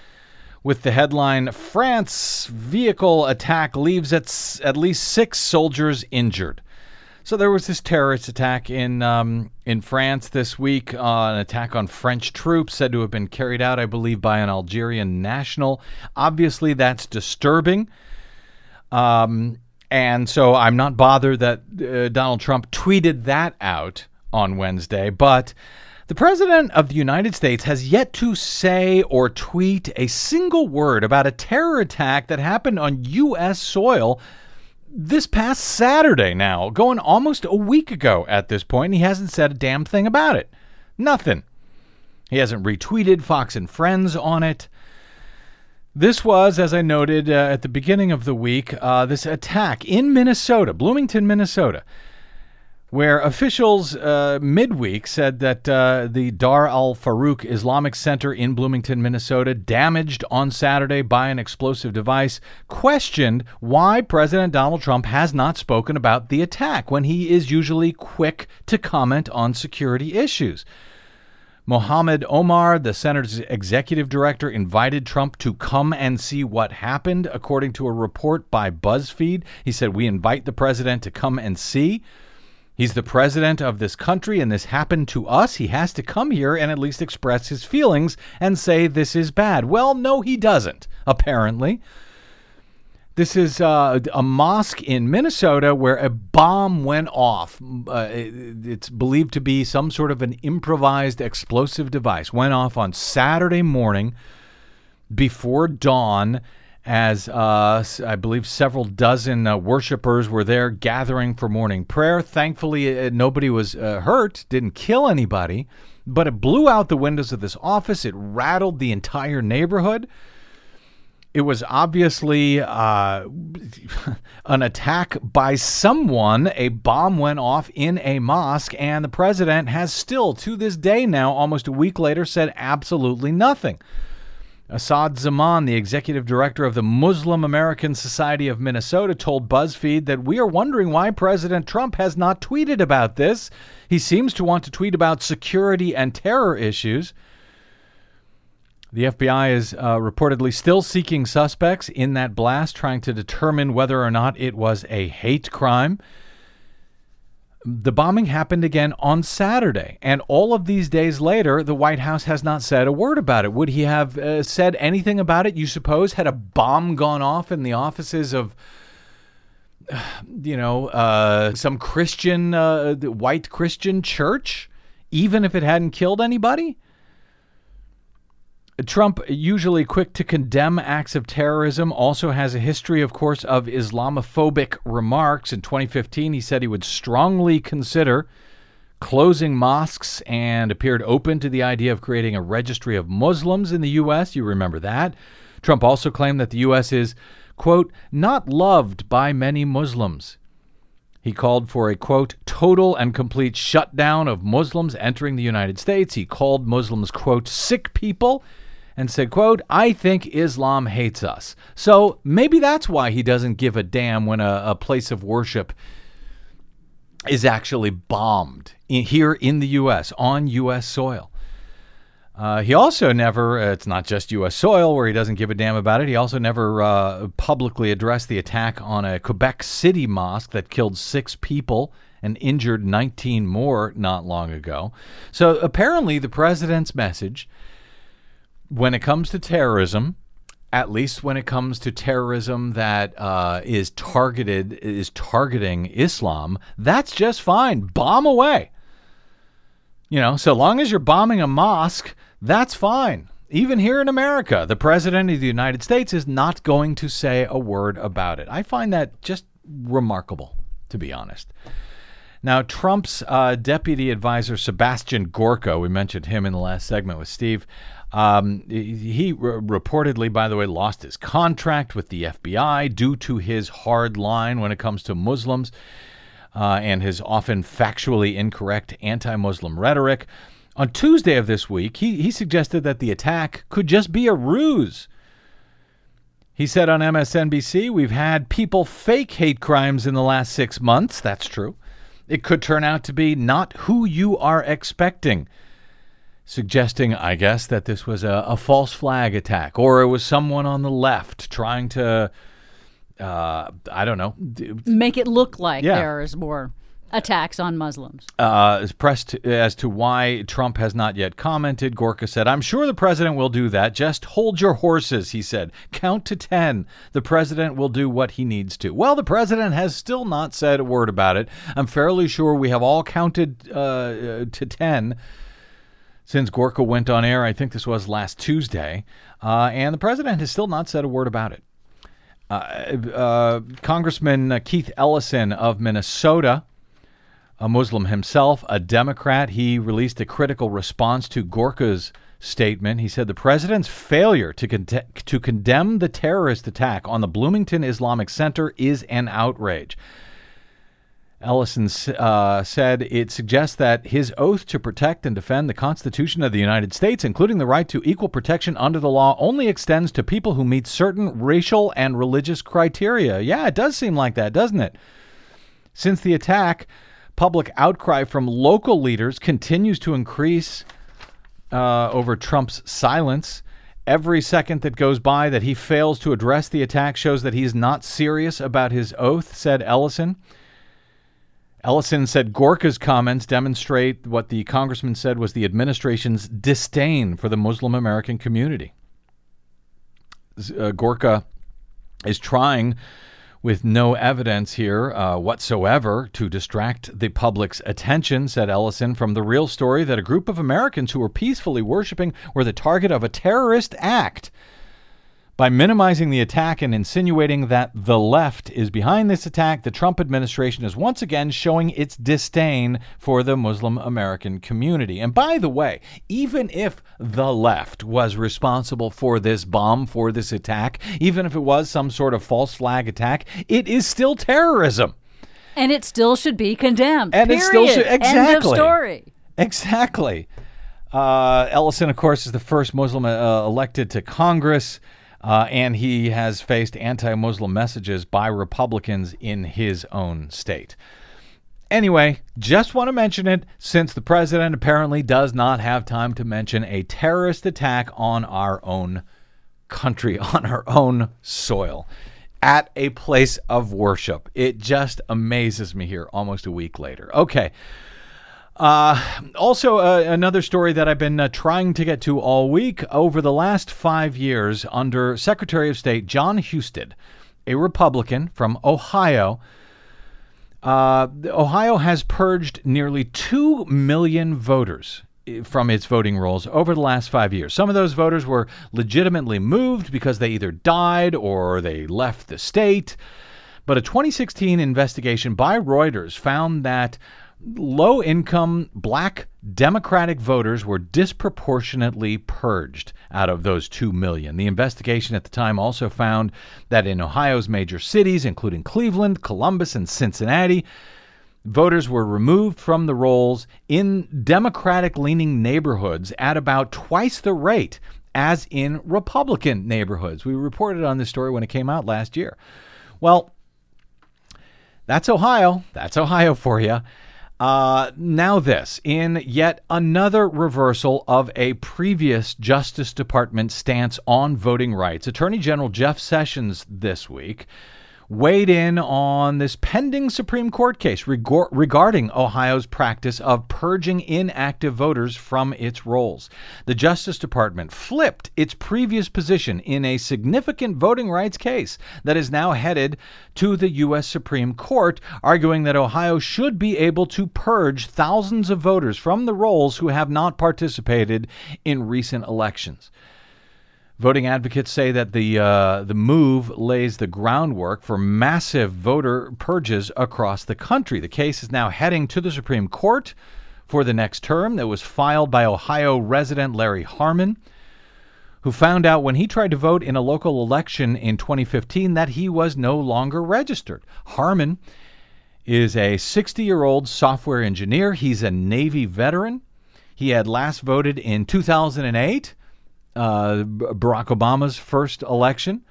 S2: with the headline: "France vehicle attack leaves at s- at least six soldiers injured." So there was this terrorist attack in um, in France this week, uh, an attack on French troops said to have been carried out, I believe, by an Algerian national. Obviously, that's disturbing. Um, and so I'm not bothered that uh, Donald Trump tweeted that out on Wednesday, but The President of the United States has yet to say or tweet a single word about a terror attack that happened on U.S. soil this past Saturday now, going almost a week ago at this point, and he hasn't said a damn thing about it. Nothing. He hasn't retweeted Fox and Friends on it. This was, as I noted uh, at the beginning of the week, uh, this attack in Minnesota, Bloomington, Minnesota, where officials uh, midweek said that uh, the Dar al Farooq Islamic Center in Bloomington, Minnesota, damaged on Saturday by an explosive device, questioned why President Donald Trump has not spoken about the attack when he is usually quick to comment on security issues. Mohammed Omar, the Center's executive director, invited Trump to come and see what happened, according to a report by BuzzFeed. He said, We invite the president to come and see. He's the president of this country, and this happened to us. He has to come here and at least express his feelings and say this is bad. Well, no, he doesn't, apparently. This is uh, a mosque in Minnesota where a bomb went off. Uh, it's believed to be some sort of an improvised explosive device. Went off on Saturday morning before dawn, as uh, I believe several dozen uh, worshippers were there gathering for morning prayer. Thankfully, uh, nobody was uh, hurt, didn't kill anybody, but it blew out the windows of this office. It rattled the entire neighborhood. It was obviously uh, an attack by someone. A bomb went off in a mosque, and the president has still, to this day now, almost a week later, said absolutely nothing. Asad Zaman, the executive director of the Muslim American Society of Minnesota, told BuzzFeed that we are wondering why President Trump has not tweeted about this. He seems to want to tweet about security and terror issues. The FBI is uh, reportedly still seeking suspects in that blast, trying to determine whether or not it was a hate crime. The bombing happened again on Saturday, and all of these days later, the White House has not said a word about it. Would he have uh, said anything about it, you suppose, had a bomb gone off in the offices of, you know, uh, some Christian, uh, white Christian church, even if it hadn't killed anybody? Trump, usually quick to condemn acts of terrorism, also has a history, of course, of Islamophobic remarks. In 2015, he said he would strongly consider closing mosques and appeared open to the idea of creating a registry of Muslims in the U.S. You remember that. Trump also claimed that the U.S. is, quote, not loved by many Muslims. He called for a, quote, total and complete shutdown of Muslims entering the United States. He called Muslims, quote, sick people and said, quote, I think Islam hates us. So maybe that's why he doesn't give a damn when a, a place of worship is actually bombed in, here in the U.S., on U.S. soil. Uh, he also never, uh, it's not just U.S. soil where he doesn't give a damn about it. He also never uh, publicly addressed the attack on a Quebec City mosque that killed six people and injured 19 more not long ago. So apparently, the president's message when it comes to terrorism, at least when it comes to terrorism that uh, is targeted is targeting Islam, that's just fine. Bomb away. You know, so long as you're bombing a mosque, that's fine. Even here in America, the president of the United States is not going to say a word about it. I find that just remarkable, to be honest. Now, Trump's uh, deputy advisor, Sebastian Gorka, we mentioned him in the last segment with Steve, um, he reportedly, by the way, lost his contract with the FBI due to his hard line when it comes to Muslims uh, and his often factually incorrect anti Muslim rhetoric. On Tuesday of this week, he, he suggested that the attack could just be a ruse. He said on MSNBC, We've had people fake hate crimes in the last six months. That's true. It could turn out to be not who you are expecting suggesting, I guess, that this was a, a, false flag attack or it was someone on the left trying to, uh, I don't know,
S6: make it look like yeah. there is more attacks on Muslims.
S2: Uh, pressed as to why Trump has not yet commented, Gorka said, I'm sure the president will do that. Just hold your horses, he said. Count to 10. The president will do what he needs to. Well, the president has still not said a word about it. I'm fairly sure we have all counted uh, to 10 since Gorka went on air. I think this was last Tuesday. Uh, and the president has still not said a word about it. Uh, uh, Congressman Keith Ellison of Minnesota, a Muslim himself, a Democrat, he released a critical response to Gorka's statement. He said the president's failure to, con- to condemn the terrorist attack on the Bloomington Islamic Center is an outrage. Ellison uh, said it suggests that his oath to protect and defend the Constitution of the United States, including the right to equal protection under the law, only extends to people who meet certain racial and religious criteria. Yeah, it does seem like that, doesn't it? Since the attack, public outcry from local leaders continues to increase uh, over Trump's silence. Every second that goes by that he fails to address the attack shows that he's not serious about his oath, said Ellison. Ellison said Gorka's comments demonstrate what the congressman said was the administration's disdain for the Muslim American community. Uh, Gorka is trying, with no evidence here uh, whatsoever, to distract the public's attention, said Ellison, from the real story that a group of Americans who were peacefully worshiping were the target of a terrorist act. By minimizing the attack and insinuating that the left is behind this attack, the Trump administration is once again showing its disdain for the Muslim American community. And by the way, even if the left was responsible for this bomb, for this attack, even if it was some sort of false flag attack, it is still terrorism.
S6: And it still should be condemned.
S2: And
S6: period.
S2: it still should exactly.
S6: End of story.
S2: Exactly. Uh, Ellison, of course, is the first Muslim uh, elected to Congress. Uh, and he has faced anti Muslim messages by Republicans in his own state. Anyway, just want to mention it since the president apparently does not have time to mention a terrorist attack on our own country, on our own soil, at a place of worship. It just amazes me here almost a week later. Okay. Uh, also, uh, another story that I've been uh, trying to get to all week over the last five years under Secretary of State Jon Husted, a Republican from Ohio. Uh, Ohio has purged nearly 2 million voters eh, from its voting rolls over the last five years. Some of those voters were legitimately moved because they either died or they left the state. But a 2016 investigation by Reuters found that low income black Democratic voters were disproportionately purged out of those 2 million. The investigation at the time also found that in Ohio's major cities, including Cleveland, Columbus, and Cincinnati, voters were removed from the rolls in Democratic leaning neighborhoods at about twice the rate as in Republican neighborhoods. We reported on this story when it came out last year. Well, that's Ohio. That's Ohio for you. Uh, now, this in yet another reversal of a previous Justice Department stance on voting rights, Attorney General Jeff Sessions this week weighed in on this pending Supreme Court case regarding Ohio's practice of purging inactive voters from its rolls. The Justice Department flipped its previous position in a significant voting rights case that is now headed to the U.S. Supreme Court, arguing that Ohio should be able to purge thousands of voters from the rolls who have not participated in recent elections. Voting advocates say that the uh, the move lays the groundwork for massive voter purges across the country. The case is now heading to the Supreme Court for the next term. That was filed by Ohio resident Larry Harmon, who found out when he tried to vote in a local election in 2015 that he was no longer registered. Harmon is a 60 year old software engineer. He's a Navy veteran. He had last voted in 2008 uh, Barack Obama's first election.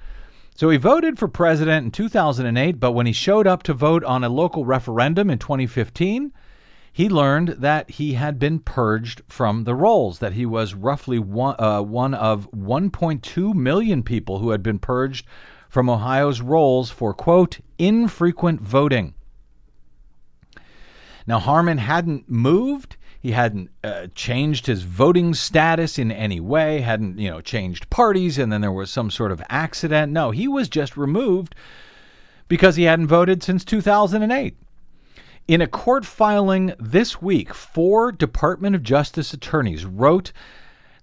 S2: So he voted for president in 2008, but when he showed up to vote on a local referendum in 2015, he learned that he had been purged from the rolls, that he was roughly one, uh, one of 1.2 million people who had been purged from Ohio's rolls for, quote, infrequent voting. Now, Harmon hadn't moved. He hadn't uh, changed his voting status in any way, hadn't, you know, changed parties, and then there was some sort of accident. No, he was just removed because he hadn't voted since 2008. In a court filing this week, four Department of Justice attorneys wrote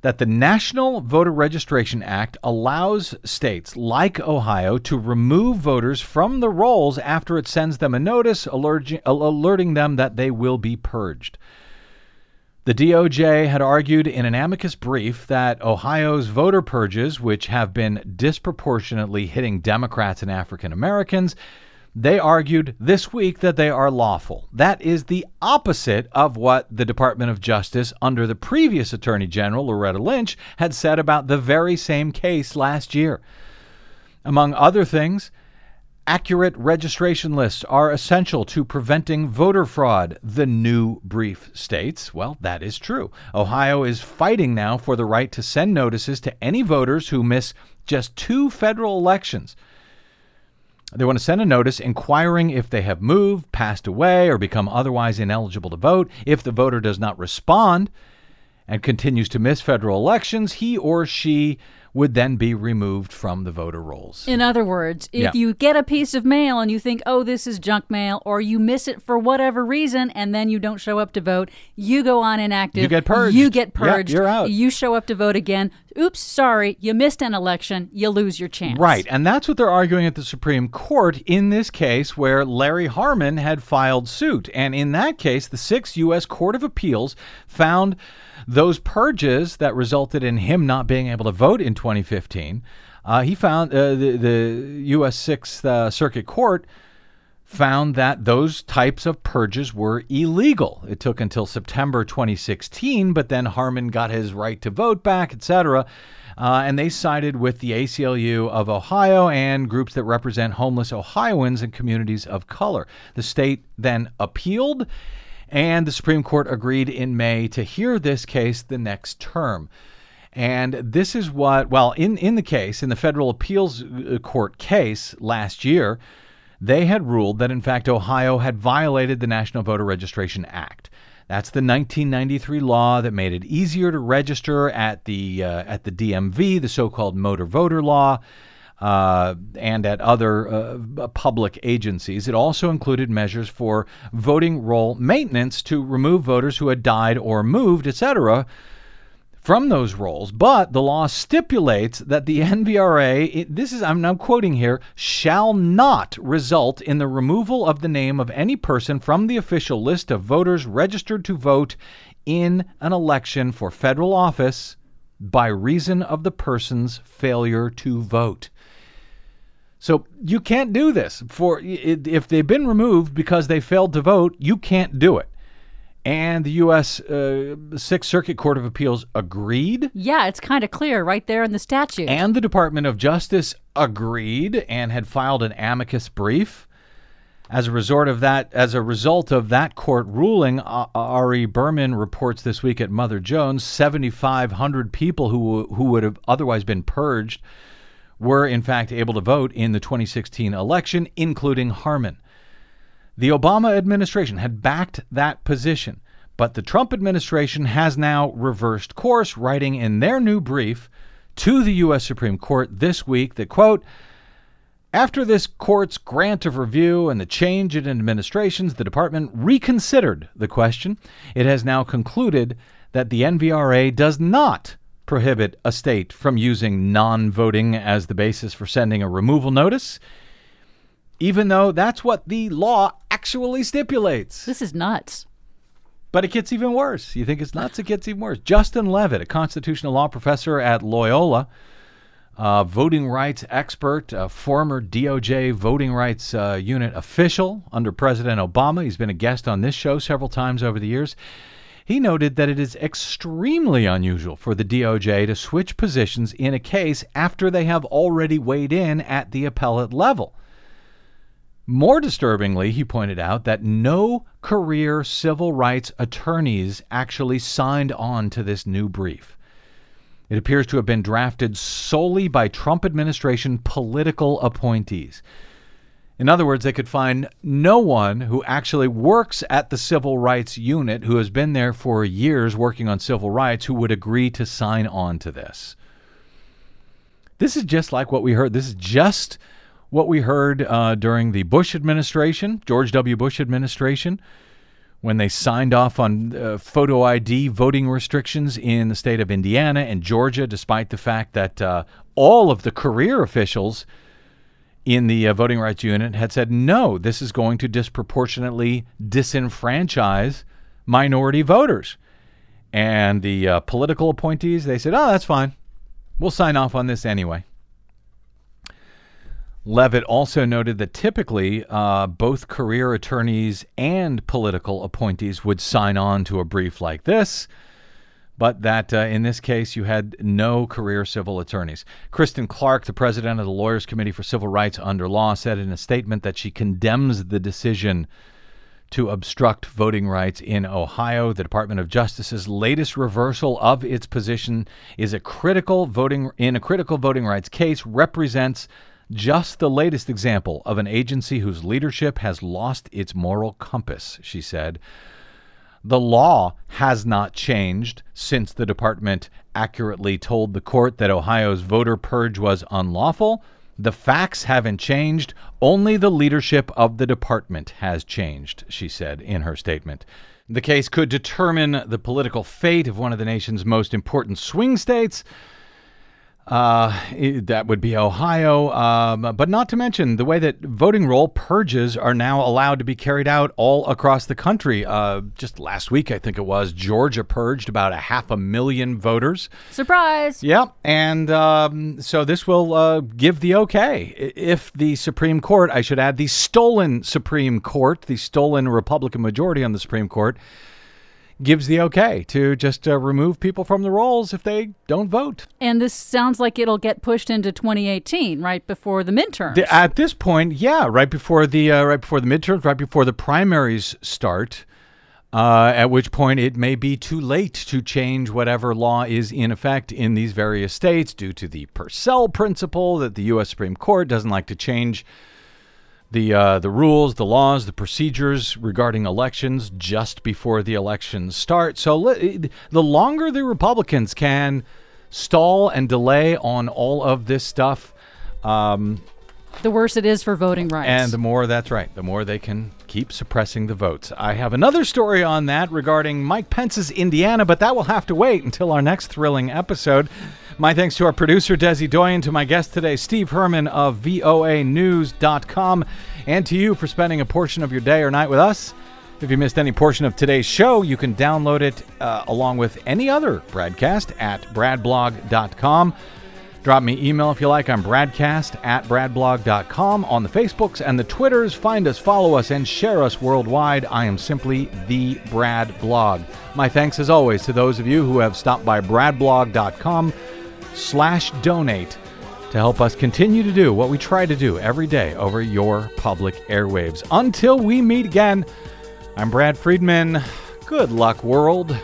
S2: that the National Voter Registration Act allows states like Ohio to remove voters from the rolls after it sends them a notice alerting, alerting them that they will be purged. The DOJ had argued in an amicus brief that Ohio's voter purges, which have been disproportionately hitting Democrats and African Americans, they argued this week that they are lawful. That is the opposite of what the Department of Justice, under the previous Attorney General, Loretta Lynch, had said about the very same case last year. Among other things, accurate registration lists are essential to preventing voter fraud, the new brief states. Well, that is true. Ohio is fighting now for the right to send notices to any voters who miss just two federal elections. They want to send a notice inquiring if they have moved, passed away, or become otherwise ineligible to vote. If the voter does not respond and continues to miss federal elections, he or she would then be removed from the voter rolls.
S6: In other words, if
S2: Yeah.
S6: you get a piece of mail and you think, oh, this is junk mail, or you miss it for whatever reason and then you don't show up to vote, you go on inactive.
S2: You get purged.
S6: You get
S2: Yeah,
S6: purged.
S2: you're out.
S6: You show up to vote again. Oops, sorry, you missed an election. You lose your chance.
S2: Right, and that's what they're arguing at the Supreme Court in this case where Larry Harmon had filed suit. And in that case, the Sixth U.S. Court of Appeals found those purges that resulted in him not being able to vote in 2015. Uh, he found uh, the, the U.S. Sixth uh, Circuit Court found that those types of purges were illegal. It took until September 2016, but then Harmon got his right to vote back, etc. Uh, and they sided with the ACLU of Ohio and groups that represent homeless Ohioans and communities of color. The state then appealed, and the Supreme Court agreed in May to hear this case the next term. And this is what, well, in, in the case, in the federal appeals uh, court case last year, they had ruled that in fact Ohio had violated the National Voter Registration Act. That's the 1993 law that made it easier to register at the uh, at the DMV, the so-called motor voter law, uh, and at other uh, public agencies. It also included measures for voting roll maintenance to remove voters who had died or moved, etc from those rolls, but the law stipulates that the NVRA, it, this is I'm now quoting here, shall not result in the removal of the name of any person from the official list of voters registered to vote in an election for federal office by reason of the person's failure to vote. So you can't do this for if they've been removed because they failed to vote, you can't do it and the U.S. Uh, Sixth Circuit Court of Appeals agreed,
S6: Yeah, it's kind of clear right there in the statute.
S2: and the Department of Justice agreed and had filed an amicus brief. As a result of that, as a result of that court ruling, uh, Ari Berman reports this week at Mother Jones, 7,500 people who who would have otherwise been purged were in fact able to vote in the 2016 election, including Harmon. The Obama administration had backed that position, but the Trump administration has now reversed course, writing in their new brief to the U.S. Supreme Court this week that, quote, after this court's grant of review and the change in administrations, the department reconsidered the question. It has now concluded that the NVRA does not prohibit a state from using non voting as the basis for sending a removal notice even though that's what the law actually stipulates.
S6: this is nuts.
S2: But it gets even worse. You think it's nuts? It gets even worse. Justin Levitt, a constitutional law professor at Loyola, a voting rights expert, a former DOJ voting rights uh, unit official under President Obama. He's been a guest on this show several times over the years. He noted that it is extremely unusual for the DOJ to switch positions in a case after they have already weighed in at the appellate level. More disturbingly, he pointed out that no career civil rights attorneys actually signed on to this new brief. It appears to have been drafted solely by Trump administration political appointees. In other words, they could find no one who actually works at the civil rights unit, who has been there for years working on civil rights, who would agree to sign on to this. This is just like what we heard. This is just what we heard uh, during the Bush administration, George W. Bush administration, when they signed off on uh, photo ID voting restrictions in the state of Indiana and Georgia, despite the fact that uh, all of the career officials in the uh, voting rights unit had said, no, this is going to disproportionately disenfranchise minority voters. And the uh, political appointees, they said, oh, that's fine. We'll sign off on this anyway. Levitt also noted that typically uh, both career attorneys and political appointees would sign on to a brief like this, but that uh, in this case you had no career civil attorneys. Kristen Clarke, the president of the Lawyers Committee for Civil Rights Under Law, said in a statement that she condemns the decision to obstruct voting rights in Ohio. The Department of Justice's latest reversal of its position is a critical voting in a critical voting rights case represents just the latest example of an agency whose leadership has lost its moral compass, she said. The law has not changed since the department accurately told the court that Ohio's voter purge was unlawful. The facts haven't changed. Only the leadership of the department has changed, she said in her statement. The case could determine the political fate of one of the nation's most important swing states. Uh, that would be Ohio, um, but not to mention the way that voting roll purges are now allowed to be carried out all across the country. Uh, just last week, I think it was, Georgia purged about a half a million voters.
S6: Surprise!
S2: Yep, and um, so this will uh, give the okay. If the Supreme Court, I should add, the stolen Supreme Court, the stolen Republican majority on the Supreme Court, gives the okay to just uh, remove people from the rolls if they don't vote.
S6: And this sounds like it'll get pushed into 2018, right before the midterms.
S2: The, at this point, yeah, right before the uh, right before the midterms, right before the primaries start. Uh, at which point it may be too late to change whatever law is in effect in these various states due to the Purcell principle that the U.S. Supreme Court doesn't like to change the uh, the rules, the laws, the procedures regarding elections just before the elections start. So le- the longer the Republicans can stall and delay on all of this stuff, um,
S6: the worse it is for voting rights.
S2: And the more that's right, the more they can keep suppressing the votes. I have another story on that regarding Mike Pence's Indiana, but that will have to wait until our next thrilling episode. My thanks to our producer, Desi Doyen, to my guest today, Steve Herman of VOAnews.com, and to you for spending a portion of your day or night with us. If you missed any portion of today's show, you can download it uh, along with any other BradCast at bradblog.com. Drop me email if you like. I'm bradcast at bradblog.com. On the Facebooks and the Twitters, find us, follow us, and share us worldwide. I am simply the Brad Blog. My thanks, as always, to those of you who have stopped by bradblog.com slash donate to help us continue to do what we try to do every day over your public airwaves. Until we meet again, I'm Brad Friedman. Good luck, world.